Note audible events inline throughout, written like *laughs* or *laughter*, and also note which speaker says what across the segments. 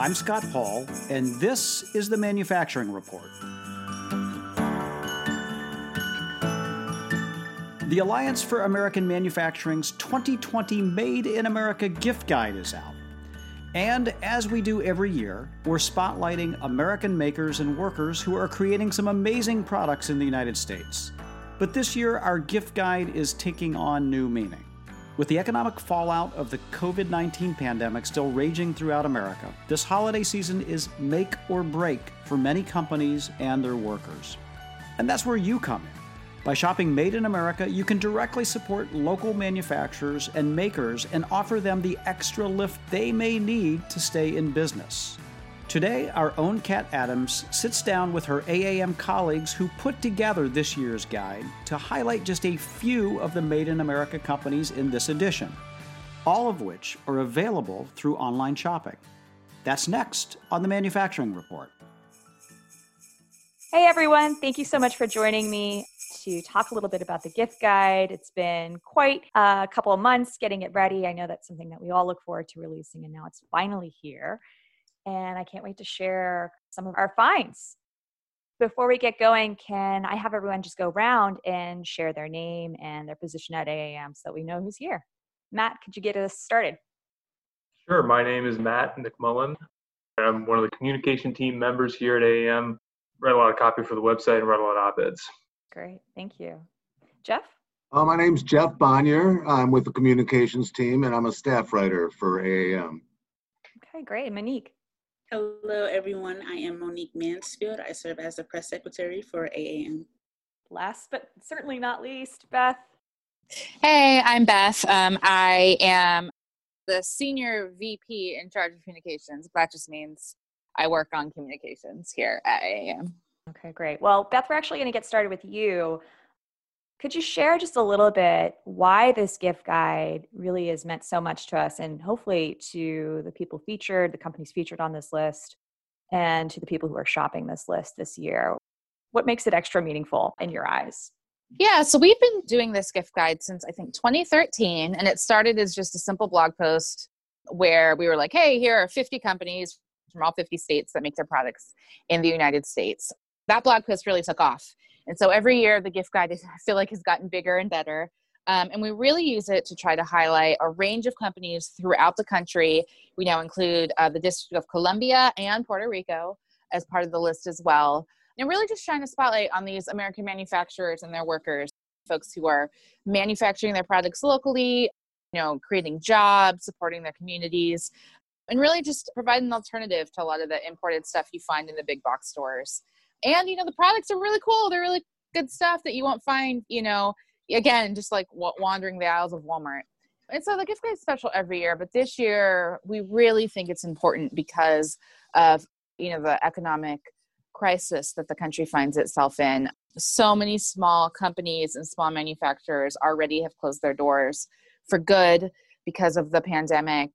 Speaker 1: I'm Scott Paul, and this is the Manufacturing Report. The Alliance for American Manufacturing's 2020 Made in America gift guide is out. And as we do every year, we're spotlighting American makers and workers who are creating some amazing products in the United States. But this year, our gift guide is taking on new meaning. With the economic fallout of the COVID 19 pandemic still raging throughout America, this holiday season is make or break for many companies and their workers. And that's where you come in. By shopping Made in America, you can directly support local manufacturers and makers and offer them the extra lift they may need to stay in business. Today, our own Kat Adams sits down with her AAM colleagues who put together this year's guide to highlight just a few of the Made in America companies in this edition, all of which are available through online shopping. That's next on the Manufacturing Report.
Speaker 2: Hey everyone, thank you so much for joining me to talk a little bit about the gift guide. It's been quite a couple of months getting it ready. I know that's something that we all look forward to releasing, and now it's finally here and I can't wait to share some of our finds. Before we get going, can I have everyone just go around and share their name and their position at AAM so that we know who's here? Matt, could you get us started?
Speaker 3: Sure. My name is Matt McMullan. I'm one of the communication team members here at AAM. Write a lot of copy for the website and write a lot of op-eds.
Speaker 2: Great. Thank you. Jeff?
Speaker 4: Uh, my name's Jeff Bonior. I'm with the communications team and I'm a staff writer for AAM.
Speaker 2: Okay, great. Monique?
Speaker 5: Hello, everyone. I am Monique Mansfield. I serve as the press secretary for AAM.
Speaker 2: Last but certainly not least, Beth.
Speaker 6: Hey, I'm Beth. Um, I am the senior VP in charge of communications. That just means I work on communications here at AAM.
Speaker 2: Okay, great. Well, Beth, we're actually going to get started with you. Could you share just a little bit why this gift guide really has meant so much to us and hopefully to the people featured, the companies featured on this list, and to the people who are shopping this list this year? What makes it extra meaningful in your eyes?
Speaker 6: Yeah, so we've been doing this gift guide since I think 2013, and it started as just a simple blog post where we were like, hey, here are 50 companies from all 50 states that make their products in the United States. That blog post really took off and so every year, the gift guide is, *laughs* I feel like has gotten bigger and better. Um, and we really use it to try to highlight a range of companies throughout the country. We now include uh, the District of Columbia and Puerto Rico as part of the list as well. And really just shine a spotlight on these American manufacturers and their workers, folks who are manufacturing their products locally, you know, creating jobs, supporting their communities, and really just provide an alternative to a lot of the imported stuff you find in the big box stores and you know the products are really cool. They're really good stuff that you won't find you know again just like wandering the aisles of walmart. And so the gift guide is special every year but this year we really think it's important because of you know the economic crisis that the country finds itself in. So many small companies and small manufacturers already have closed their doors for good because of the pandemic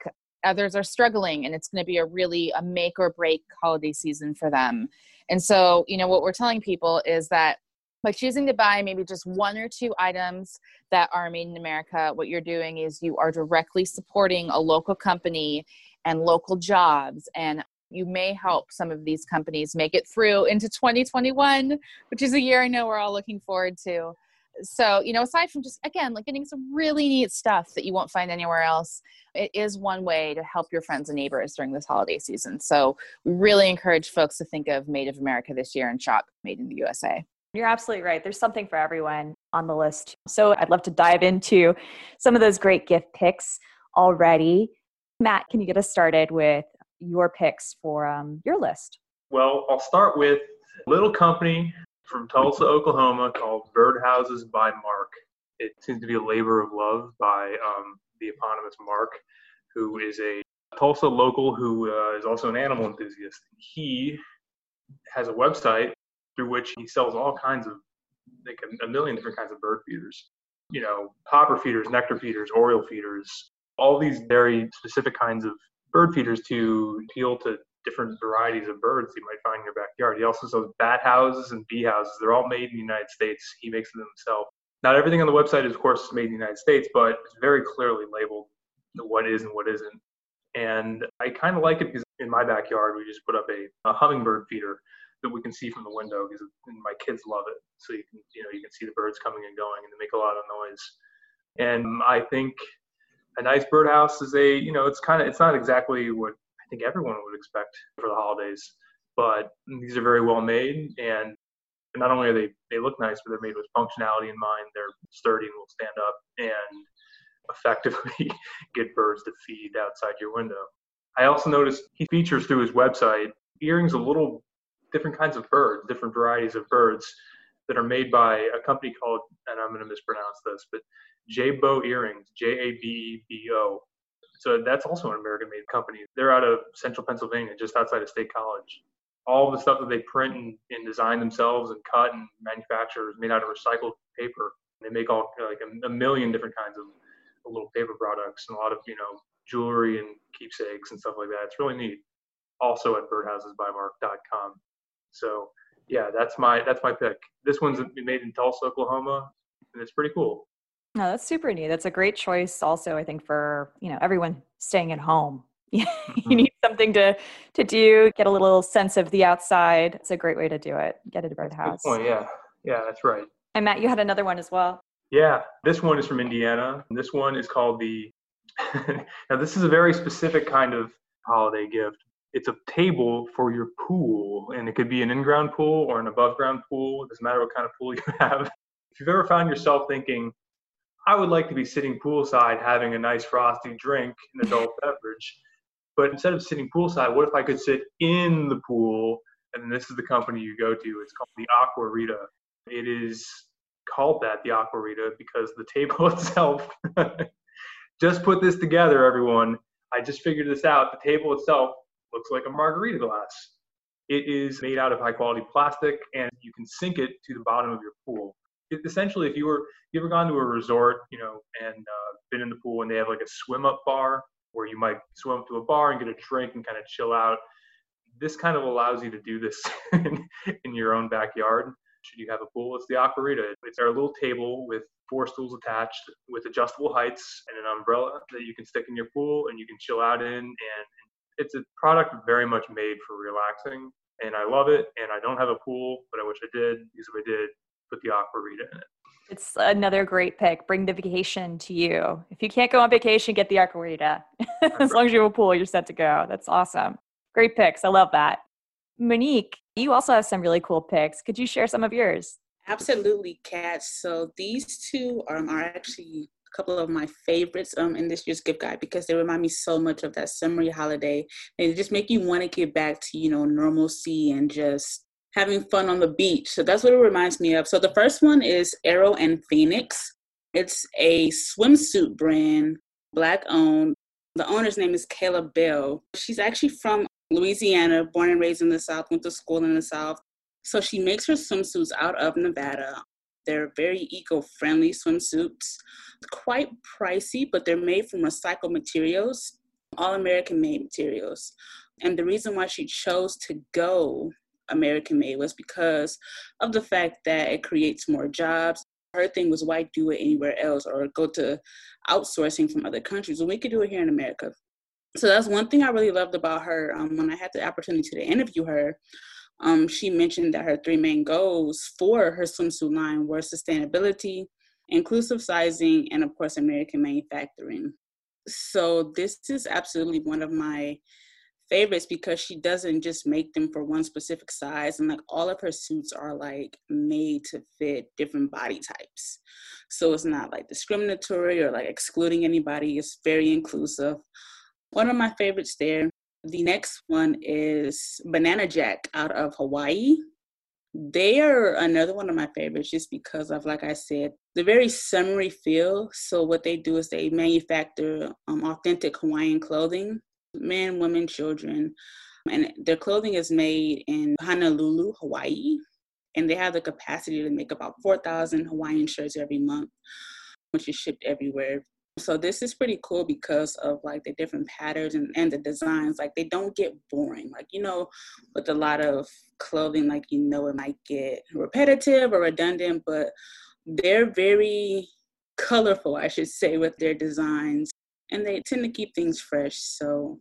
Speaker 6: others are struggling and it's going to be a really a make or break holiday season for them and so, you know, what we're telling people is that by choosing to buy maybe just one or two items that are made in America, what you're doing is you are directly supporting a local company and local jobs. And you may help some of these companies make it through into 2021, which is a year I know we're all looking forward to so you know aside from just again like getting some really neat stuff that you won't find anywhere else it is one way to help your friends and neighbors during this holiday season. So we really encourage folks to think of made of america this year and shop made in the usa
Speaker 2: you're absolutely right. There's something for everyone on the list. So i'd love to dive into some of those great gift picks already. Matt can you get us started with your picks for um, your list?
Speaker 3: Well i'll start with little company from Tulsa, Oklahoma, called Birdhouses by Mark. It seems to be a labor of love by um, the eponymous Mark, who is a Tulsa local who uh, is also an animal enthusiast. He has a website through which he sells all kinds of, like a, a million different kinds of bird feeders. You know, popper feeders, nectar feeders, oriole feeders, all these very specific kinds of bird feeders to appeal to different varieties of birds you might find in your backyard. He also sells bat houses and bee houses. They're all made in the United States. He makes them himself. Not everything on the website is, of course, made in the United States, but it's very clearly labeled what is and what isn't. And I kind of like it because in my backyard, we just put up a, a hummingbird feeder that we can see from the window because my kids love it. So you can, you know, you can see the birds coming and going and they make a lot of noise. And I think a nice birdhouse is a, you know, it's kind of, it's not exactly what I think everyone would expect for the holidays, but these are very well made and not only are they, they look nice, but they're made with functionality in mind. They're sturdy and will stand up and effectively *laughs* get birds to feed outside your window. I also noticed he features through his website earrings of little different kinds of birds, different varieties of birds that are made by a company called, and I'm going to mispronounce this, but Jabo Earrings, J A B E B O. So that's also an American made company. They're out of central Pennsylvania, just outside of State College. All the stuff that they print and, and design themselves and cut and manufacture is made out of recycled paper. They make all like a, a million different kinds of little paper products and a lot of, you know, jewelry and keepsakes and stuff like that. It's really neat. Also at birdhousesbymark.com. So yeah, that's my that's my pick. This one's made in Tulsa, Oklahoma, and it's pretty cool.
Speaker 2: No, that's super neat. That's a great choice. Also, I think for you know everyone staying at home, *laughs* you mm-hmm. need something to to do. Get a little sense of the outside. It's a great way to do it. Get a birdhouse.
Speaker 3: Good point. Yeah, yeah, that's right.
Speaker 2: And Matt, you had another one as well.
Speaker 3: Yeah, this one is from Indiana. This one is called the. *laughs* now, this is a very specific kind of holiday gift. It's a table for your pool, and it could be an in-ground pool or an above-ground pool. It doesn't matter what kind of pool you *laughs* have. If you've ever found yourself thinking, I would like to be sitting poolside having a nice frosty drink, an adult *laughs* beverage. But instead of sitting poolside, what if I could sit in the pool? And this is the company you go to. It's called the Aquarita. It is called that, the Aquarita, because the table *laughs* itself, just put this together, everyone. I just figured this out. The table itself looks like a margarita glass. It is made out of high quality plastic and you can sink it to the bottom of your pool. Essentially, if you were you ever gone to a resort, you know, and uh, been in the pool and they have like a swim up bar where you might swim up to a bar and get a drink and kind of chill out. This kind of allows you to do this *laughs* in, in your own backyard. Should you have a pool, it's the Aquarita. It's our little table with four stools attached with adjustable heights and an umbrella that you can stick in your pool and you can chill out in. And it's a product very much made for relaxing. And I love it. And I don't have a pool, but I wish I did because if I did, put the Aquarita in it.
Speaker 2: It's another great pick. Bring the vacation to you. If you can't go on vacation, get the Aquarita. *laughs* as long as you have a pool, you're set to go. That's awesome. Great picks. I love that. Monique, you also have some really cool picks. Could you share some of yours?
Speaker 5: Absolutely, Kat. So these two um, are actually a couple of my favorites um, in this year's gift guide because they remind me so much of that summery holiday. They just make you want to get back to, you know, normalcy and just having fun on the beach. So that's what it reminds me of. So the first one is Arrow and Phoenix. It's a swimsuit brand, black owned. The owner's name is Kayla Bell. She's actually from Louisiana, born and raised in the South, went to school in the South. So she makes her swimsuits out of Nevada. They're very eco friendly swimsuits, quite pricey, but they're made from recycled materials, all American made materials. And the reason why she chose to go American made was because of the fact that it creates more jobs. Her thing was why do it anywhere else or go to outsourcing from other countries when we could do it here in America so that's one thing I really loved about her. Um, when I had the opportunity to interview her, um, she mentioned that her three main goals for her swimsuit line were sustainability, inclusive sizing, and of course, American manufacturing. So this is absolutely one of my favorites because she doesn't just make them for one specific size and like all of her suits are like made to fit different body types so it's not like discriminatory or like excluding anybody it's very inclusive one of my favorites there. The next one is Banana Jack out of Hawaii. They are another one of my favorites just because of, like I said, the very summery feel. So, what they do is they manufacture um, authentic Hawaiian clothing, men, women, children. And their clothing is made in Honolulu, Hawaii. And they have the capacity to make about 4,000 Hawaiian shirts every month, which is shipped everywhere so this is pretty cool because of like the different patterns and, and the designs. Like they don't get boring. Like, you know, with a lot of clothing, like you know it might get repetitive or redundant, but they're very colorful, I should say, with their designs. And they tend to keep things fresh. So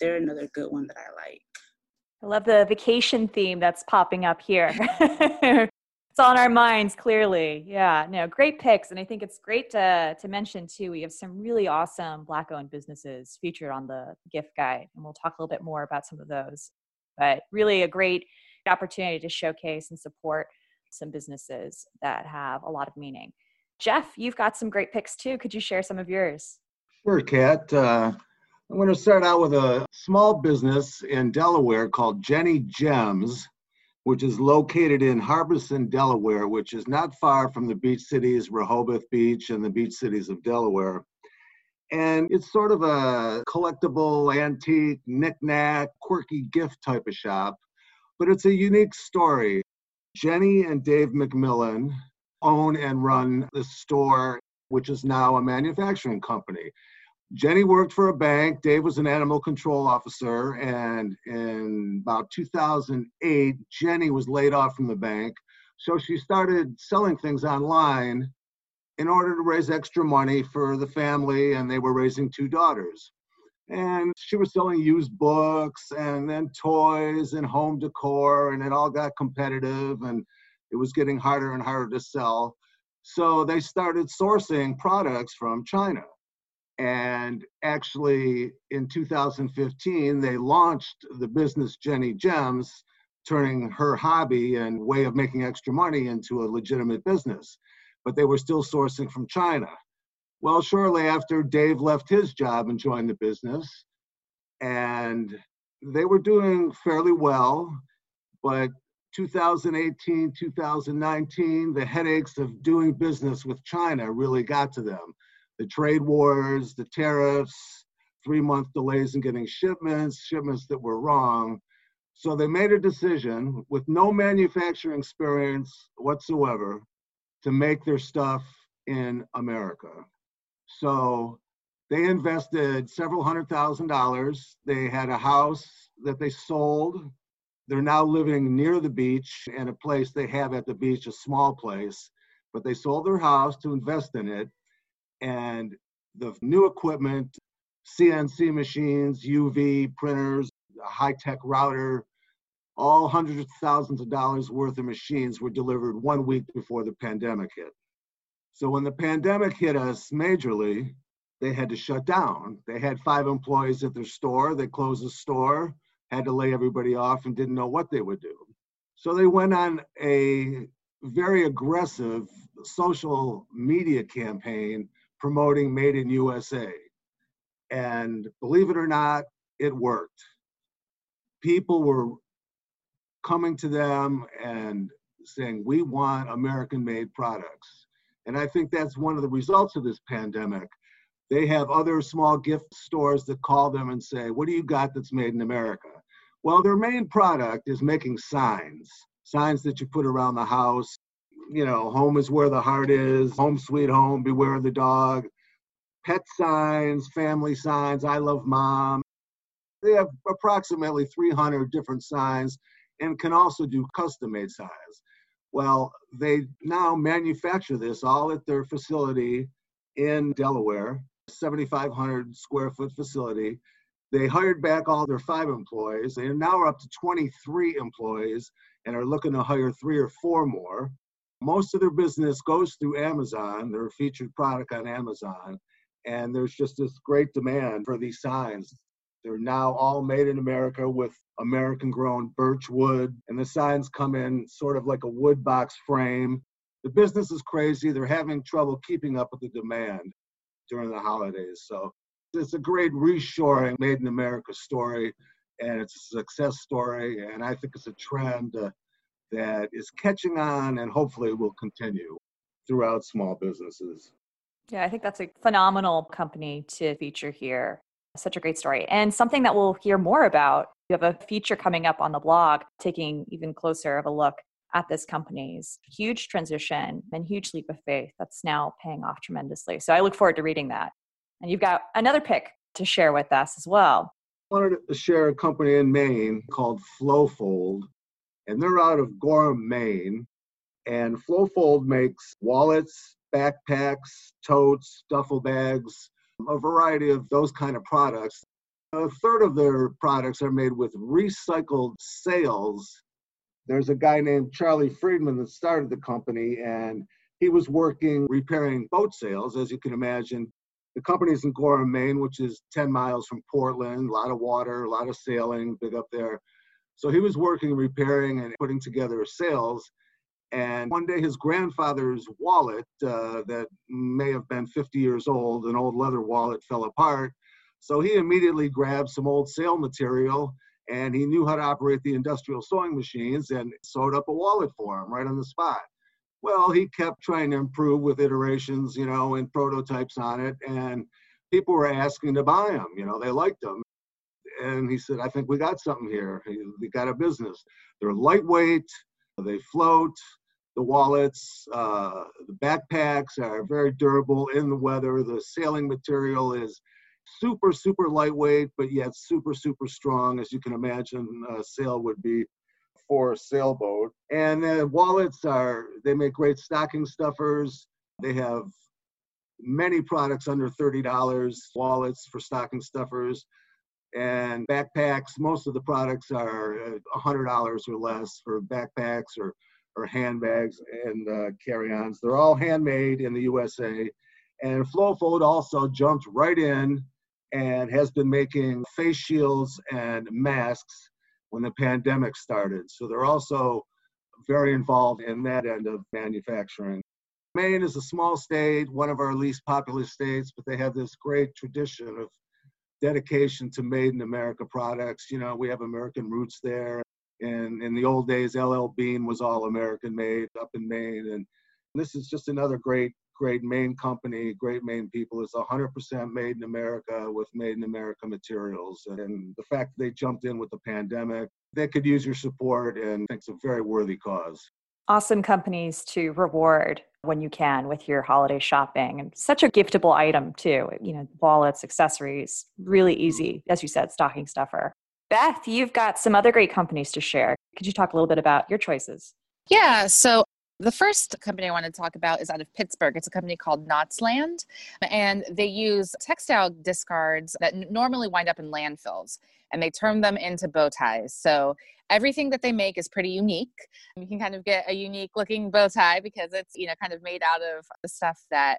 Speaker 5: they're another good one that I like.
Speaker 2: I love the vacation theme that's popping up here. *laughs* it's on our minds clearly. Yeah, no, great picks. And I think it's great to, to mention too, we have some really awesome Black owned businesses featured on the gift guide. And we'll talk a little bit more about some of those. But really a great opportunity to showcase and support some businesses that have a lot of meaning. Jeff, you've got some great picks too. Could you share some of yours?
Speaker 4: Sure, Kat. Uh, I'm going to start out with a small business in Delaware called Jenny Gems, which is located in Harbeson, Delaware, which is not far from the beach cities Rehoboth Beach and the beach cities of Delaware. And it's sort of a collectible, antique, knickknack, quirky gift type of shop, but it's a unique story. Jenny and Dave McMillan own and run the store, which is now a manufacturing company. Jenny worked for a bank. Dave was an animal control officer. And in about 2008, Jenny was laid off from the bank. So she started selling things online in order to raise extra money for the family. And they were raising two daughters. And she was selling used books and then toys and home decor. And it all got competitive. And it was getting harder and harder to sell. So they started sourcing products from China. And actually, in 2015, they launched the business Jenny Gems, turning her hobby and way of making extra money into a legitimate business. But they were still sourcing from China. Well, shortly after Dave left his job and joined the business, and they were doing fairly well, but 2018, 2019, the headaches of doing business with China really got to them. The trade wars, the tariffs, three month delays in getting shipments, shipments that were wrong. So they made a decision with no manufacturing experience whatsoever to make their stuff in America. So they invested several hundred thousand dollars. They had a house that they sold they're now living near the beach and a place they have at the beach, a small place, but they sold their house to invest in it. And the new equipment, CNC machines, UV printers, high tech router, all hundreds of thousands of dollars worth of machines were delivered one week before the pandemic hit. So when the pandemic hit us majorly, they had to shut down. They had five employees at their store. They closed the store had to lay everybody off and didn't know what they would do. So they went on a very aggressive social media campaign promoting Made in USA. And believe it or not, it worked. People were coming to them and saying, We want American made products. And I think that's one of the results of this pandemic they have other small gift stores that call them and say, What do you got that's made in America? Well, their main product is making signs, signs that you put around the house. You know, home is where the heart is, home sweet home, beware of the dog, pet signs, family signs, I love mom. They have approximately 300 different signs and can also do custom made signs. Well, they now manufacture this all at their facility in Delaware 7,500 square foot facility. They hired back all their five employees. They now are up to 23 employees and are looking to hire three or four more. Most of their business goes through Amazon. They're a featured product on Amazon. And there's just this great demand for these signs. They're now all made in America with American grown birch wood. And the signs come in sort of like a wood box frame. The business is crazy. They're having trouble keeping up with the demand during the holidays. So it's a great reshoring made in America story, and it's a success story. And I think it's a trend uh, that is catching on and hopefully will continue throughout small businesses.
Speaker 2: Yeah, I think that's a phenomenal company to feature here. Such a great story, and something that we'll hear more about. You have a feature coming up on the blog, taking even closer of a look at this company's huge transition and huge leap of faith that's now paying off tremendously. So I look forward to reading that. And you've got another pick to share with us as well.
Speaker 4: I wanted to share a company in Maine called Flowfold, and they're out of Gorham, Maine. And Flowfold makes wallets, backpacks, totes, duffel bags, a variety of those kind of products. A third of their products are made with recycled sails. There's a guy named Charlie Friedman that started the company, and he was working repairing boat sails, as you can imagine. The company's in Gorham, Maine, which is 10 miles from Portland, a lot of water, a lot of sailing, big up there. So he was working repairing and putting together sales. And one day, his grandfather's wallet, uh, that may have been 50 years old, an old leather wallet, fell apart. So he immediately grabbed some old sail material and he knew how to operate the industrial sewing machines and sewed up a wallet for him right on the spot. Well, he kept trying to improve with iterations, you know, and prototypes on it. And people were asking to buy them, you know, they liked them. And he said, I think we got something here. We got a business. They're lightweight, they float, the wallets, uh, the backpacks are very durable in the weather. The sailing material is super, super lightweight, but yet super, super strong, as you can imagine a sail would be for a sailboat. And the wallets are, they make great stocking stuffers. They have many products under $30, wallets for stocking stuffers and backpacks. Most of the products are $100 or less for backpacks or, or handbags and uh, carry-ons. They're all handmade in the USA. And Flowfold also jumped right in and has been making face shields and masks when the pandemic started. So they're also very involved in that end of manufacturing. Maine is a small state, one of our least populous states, but they have this great tradition of dedication to made in America products. You know, we have American roots there. And in the old days, LL Bean was all American made up in Maine. And this is just another great great Maine company, great Maine people. It's 100% made in America with made in America materials. And the fact they jumped in with the pandemic, they could use your support and it's a very worthy cause.
Speaker 2: Awesome companies to reward when you can with your holiday shopping and such a giftable item too. You know, wallets, accessories, really mm-hmm. easy, as you said, stocking stuffer. Beth, you've got some other great companies to share. Could you talk a little bit about your choices?
Speaker 6: Yeah, so the first company I want to talk about is out of Pittsburgh. It's a company called Knotzland, and they use textile discards that normally wind up in landfills, and they turn them into bow ties. So everything that they make is pretty unique. You can kind of get a unique looking bow tie because it's you know kind of made out of the stuff that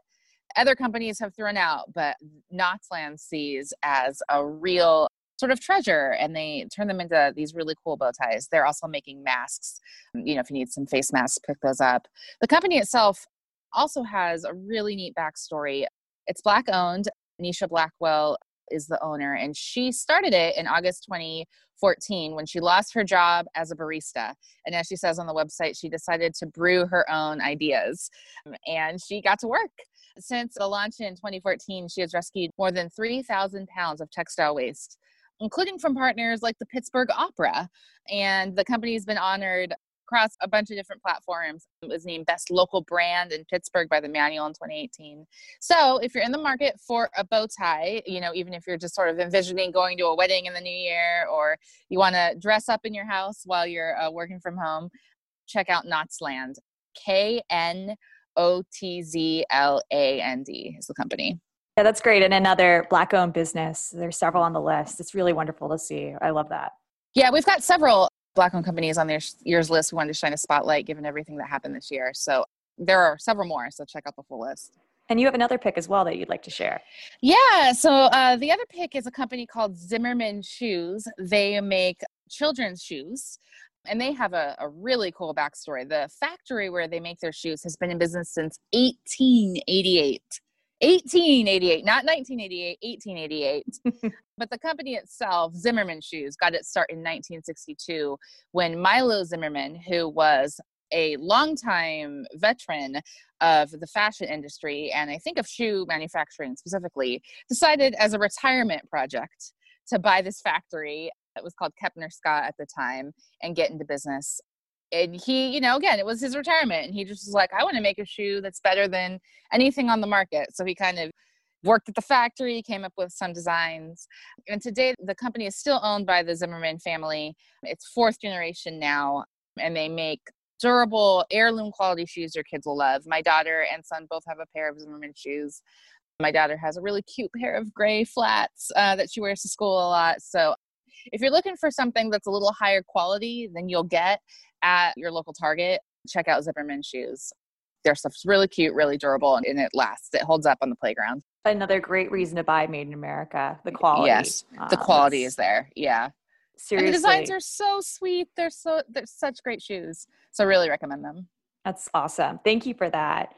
Speaker 6: other companies have thrown out, but Knotzland sees as a real sort of treasure and they turn them into these really cool bow ties. They're also making masks. You know, if you need some face masks, pick those up. The company itself also has a really neat backstory. It's black owned. Nisha Blackwell is the owner, and she started it in August 2014 when she lost her job as a barista. And as she says on the website, she decided to brew her own ideas um, and she got to work. Since the launch in 2014, she has rescued more than 3,000 pounds of textile waste including from partners like the Pittsburgh Opera. And the company's been honored across a bunch of different platforms. It was named Best Local Brand in Pittsburgh by the Manual in 2018. So if you're in the market for a bow tie, you know, even if you're just sort of envisioning going to a wedding in the new year or you want to dress up in your house while you're uh, working from home, check out Knotzland. K N O T Z L A N D is the company.
Speaker 2: Yeah, that's great. And another Black owned business. There's several on the list. It's really wonderful to see. I love that.
Speaker 6: Yeah, we've got several Black owned companies on their year's list. We wanted to shine a spotlight given everything that happened this year. So there are several more. So check out the full list.
Speaker 2: And you have another pick as well that you'd like to share.
Speaker 6: Yeah. So uh, the other pick is a company called Zimmerman Shoes. They make children's shoes and they have a, a, really cool backstory. The factory where they make their shoes has been in business since 1888. 1888, not 1988, 1888. *laughs* but the company itself, Zimmerman Shoes, got its start in 1962 when Milo Zimmerman, who was a longtime veteran of the fashion industry and I think of shoe manufacturing specifically, decided as a retirement project to buy this factory. that was called Kepner Scott at the time and get into business and he you know again it was his retirement and he just was like i want to make a shoe that's better than anything on the market so he kind of worked at the factory came up with some designs and today the company is still owned by the zimmerman family it's fourth generation now and they make durable heirloom quality shoes your kids will love my daughter and son both have a pair of zimmerman shoes My daughter has a really cute pair of gray flats uh, that she wears to school a lot. So if you're looking for something that's a little higher quality than you'll get at your local Target, check out Zimmerman shoes. Their stuff's really cute, really durable, and it lasts. It holds up on the playground.
Speaker 2: Another great reason to buy Made in America. The quality.
Speaker 6: Yes, the
Speaker 2: Um,
Speaker 6: quality is there. Yeah,
Speaker 2: Seriously,
Speaker 6: and the designs are so sweet. They're so they're such great shoes. So really recommend them.
Speaker 2: That's awesome. Thank you for that.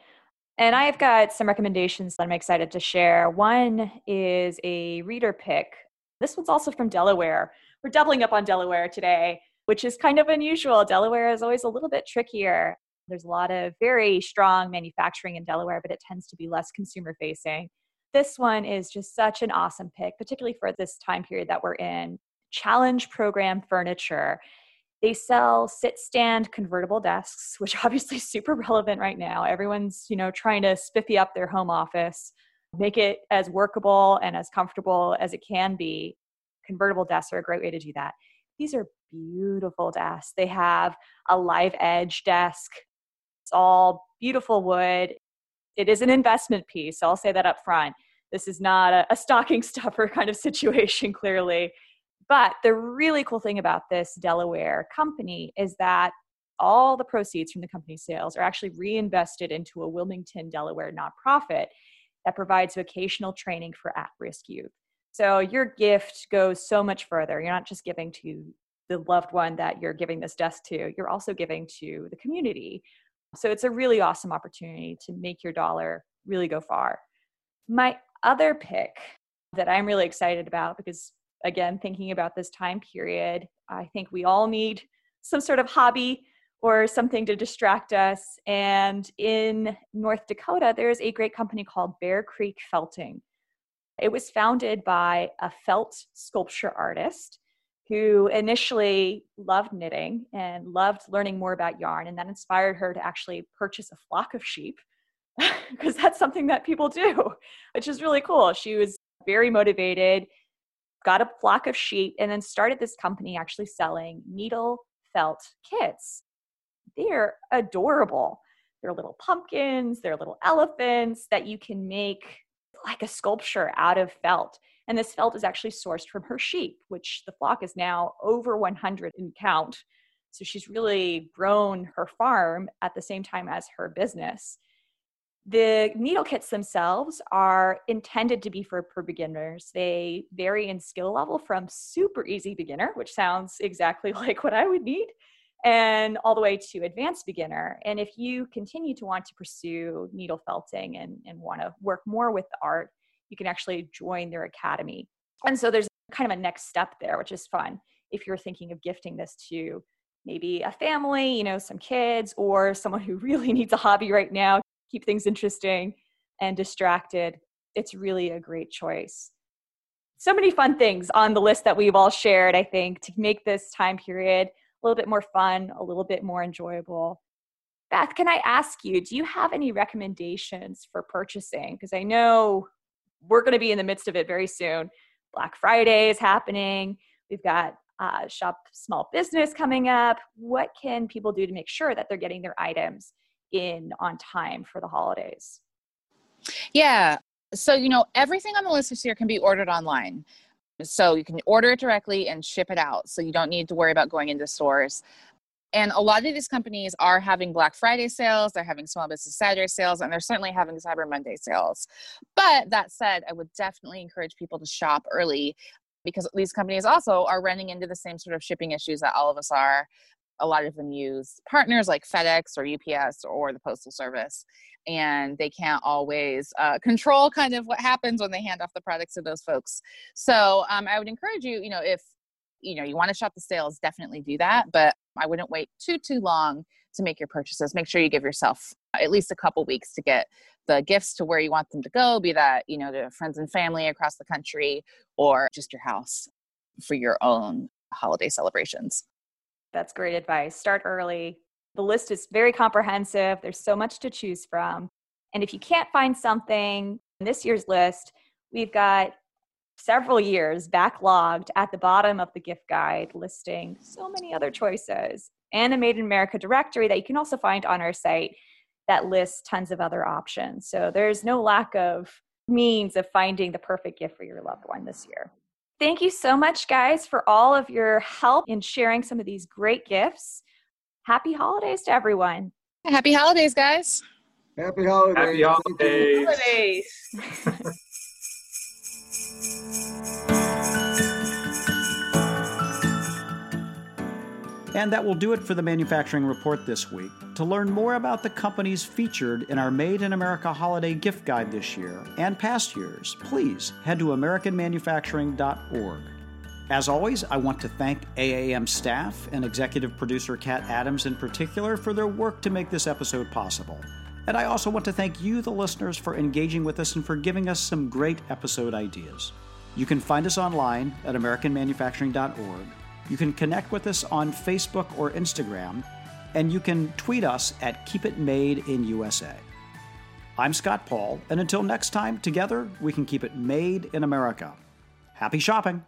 Speaker 2: And I've got some recommendations that I'm excited to share. One is a reader pick. This one's also from Delaware. We're doubling up on Delaware today, which is kind of unusual. Delaware is always a little bit trickier. There's a lot of very strong manufacturing in Delaware, but it tends to be less consumer facing. This one is just such an awesome pick, particularly for this time period that we're in. Challenge Program Furniture. They sell sit stand convertible desks, which *laughs* obviously is super relevant right now. Everyone's, you know, trying to spiffy up their home office, make it as workable and as comfortable as it can be. Convertible desks are a great way to do that. These are beautiful desks. They have a live edge desk. It's all beautiful wood. It is an investment piece. So I'll say that up front. This is not a, a stocking *laughs* stuffer kind of situation, clearly. But the really cool thing about this Delaware company is that all the proceeds from the company's sales are actually reinvested into a Wilmington, Delaware nonprofit that provides vocational training for at risk youth. So your gift goes so much further. You're not just giving to the loved one that you're giving this desk to, you're also giving to the community. So it's a really awesome opportunity to make your dollar really go far. My other pick that I'm really excited about because again, thinking about this time period, I think we all need some sort of hobby or something to distract us. And in North Dakota, there's a great company called Bear Creek Felting. It was founded by a felt sculpture artist who initially loved knitting and loved learning more about yarn. And that inspired her to actually purchase a flock of sheep *laughs* because that's something that people do, which is really cool. She was very motivated got a flock of sheep, and then started this company actually selling needle felt kits. They're adorable. They're little pumpkins, they're little elephants that you can make like a sculpture out of felt. And this felt is actually sourced from her sheep, which the flock is now over 100 in count. So she's really grown her farm at the same time as her business. The needle kits themselves are intended to be for, for beginners. They vary in skill level from super easy beginner, which sounds exactly *laughs* like what I would need, and all the way to advanced beginner. And if you continue to want to pursue needle felting and, and want to work more with the art, you can actually join their academy. And so there's kind of a next step there, which is fun. If you're thinking of gifting this to maybe a family, you know, some kids, or someone who *laughs* really needs a hobby right now, keep things interesting and distracted, it's really a great choice. So many fun things on the list that we've all shared, I think, to make this time period a little bit more fun, a little bit more enjoyable. Beth, can I ask you, do you have any recommendations for purchasing? Because I know we're going to be in the midst of it very soon. Black Friday is happening. We've got uh, Shop Small Business coming up. What can people do to make sure that they're getting their items in on time for the holidays?
Speaker 6: Yeah. So, you know, everything on the list this year can be ordered online. So you can order it directly and ship it out. So you don't need to worry about going into stores. And a lot of these companies are having Black Friday sales, they're having Small Business Saturday sales, and they're certainly having Cyber Monday sales. But that said, I would definitely encourage people to shop early because these companies also are running into the same sort of shipping issues that all of us are. A lot of them use partners like FedEx or UPS or the Postal Service, and they can't always uh, control kind of what happens when they hand off the products to those folks. So um, I would encourage you, you know, if you know you want to shop the sales, definitely do that. But I wouldn't wait too too long to make your purchases. Make sure you give yourself at least a couple weeks to get the gifts to where you want them to go, be that, you know, to friends and family across the country or just your house for your own holiday celebrations.
Speaker 2: That's great advice. Start early. The list is very comprehensive. There's so much to choose from. And if you can't find something in this year's list, we've got several years backlogged at the bottom of the gift guide listing so many other choices and a Made in America directory that you can also find on our site that lists tons of other options. So there's no lack of means of finding the perfect gift for your loved one this year. Thank you so much, guys, for all of your help in sharing some of these great gifts. Happy holidays to everyone.
Speaker 6: Happy holidays, guys.
Speaker 4: Happy holidays.
Speaker 3: Happy holidays.
Speaker 5: Holidays. *laughs*
Speaker 1: And that will do it for the Manufacturing Report this week. To learn more about the companies featured in our Made in America Holiday Gift Guide this year and past years, please head to AmericanManufacturing.org. As always, I want to thank AAM staff and executive producer Kat Adams in particular for their work to make this episode possible. And I also want to thank you, the listeners, for engaging with us and for giving us some great episode ideas. You can find us online at AmericanManufacturing.org. You can connect with us on Facebook or Instagram, and you can tweet us at Keep It Made in USA. I'm Scott Paul, and until next time, together we can keep it made in America. Happy shopping!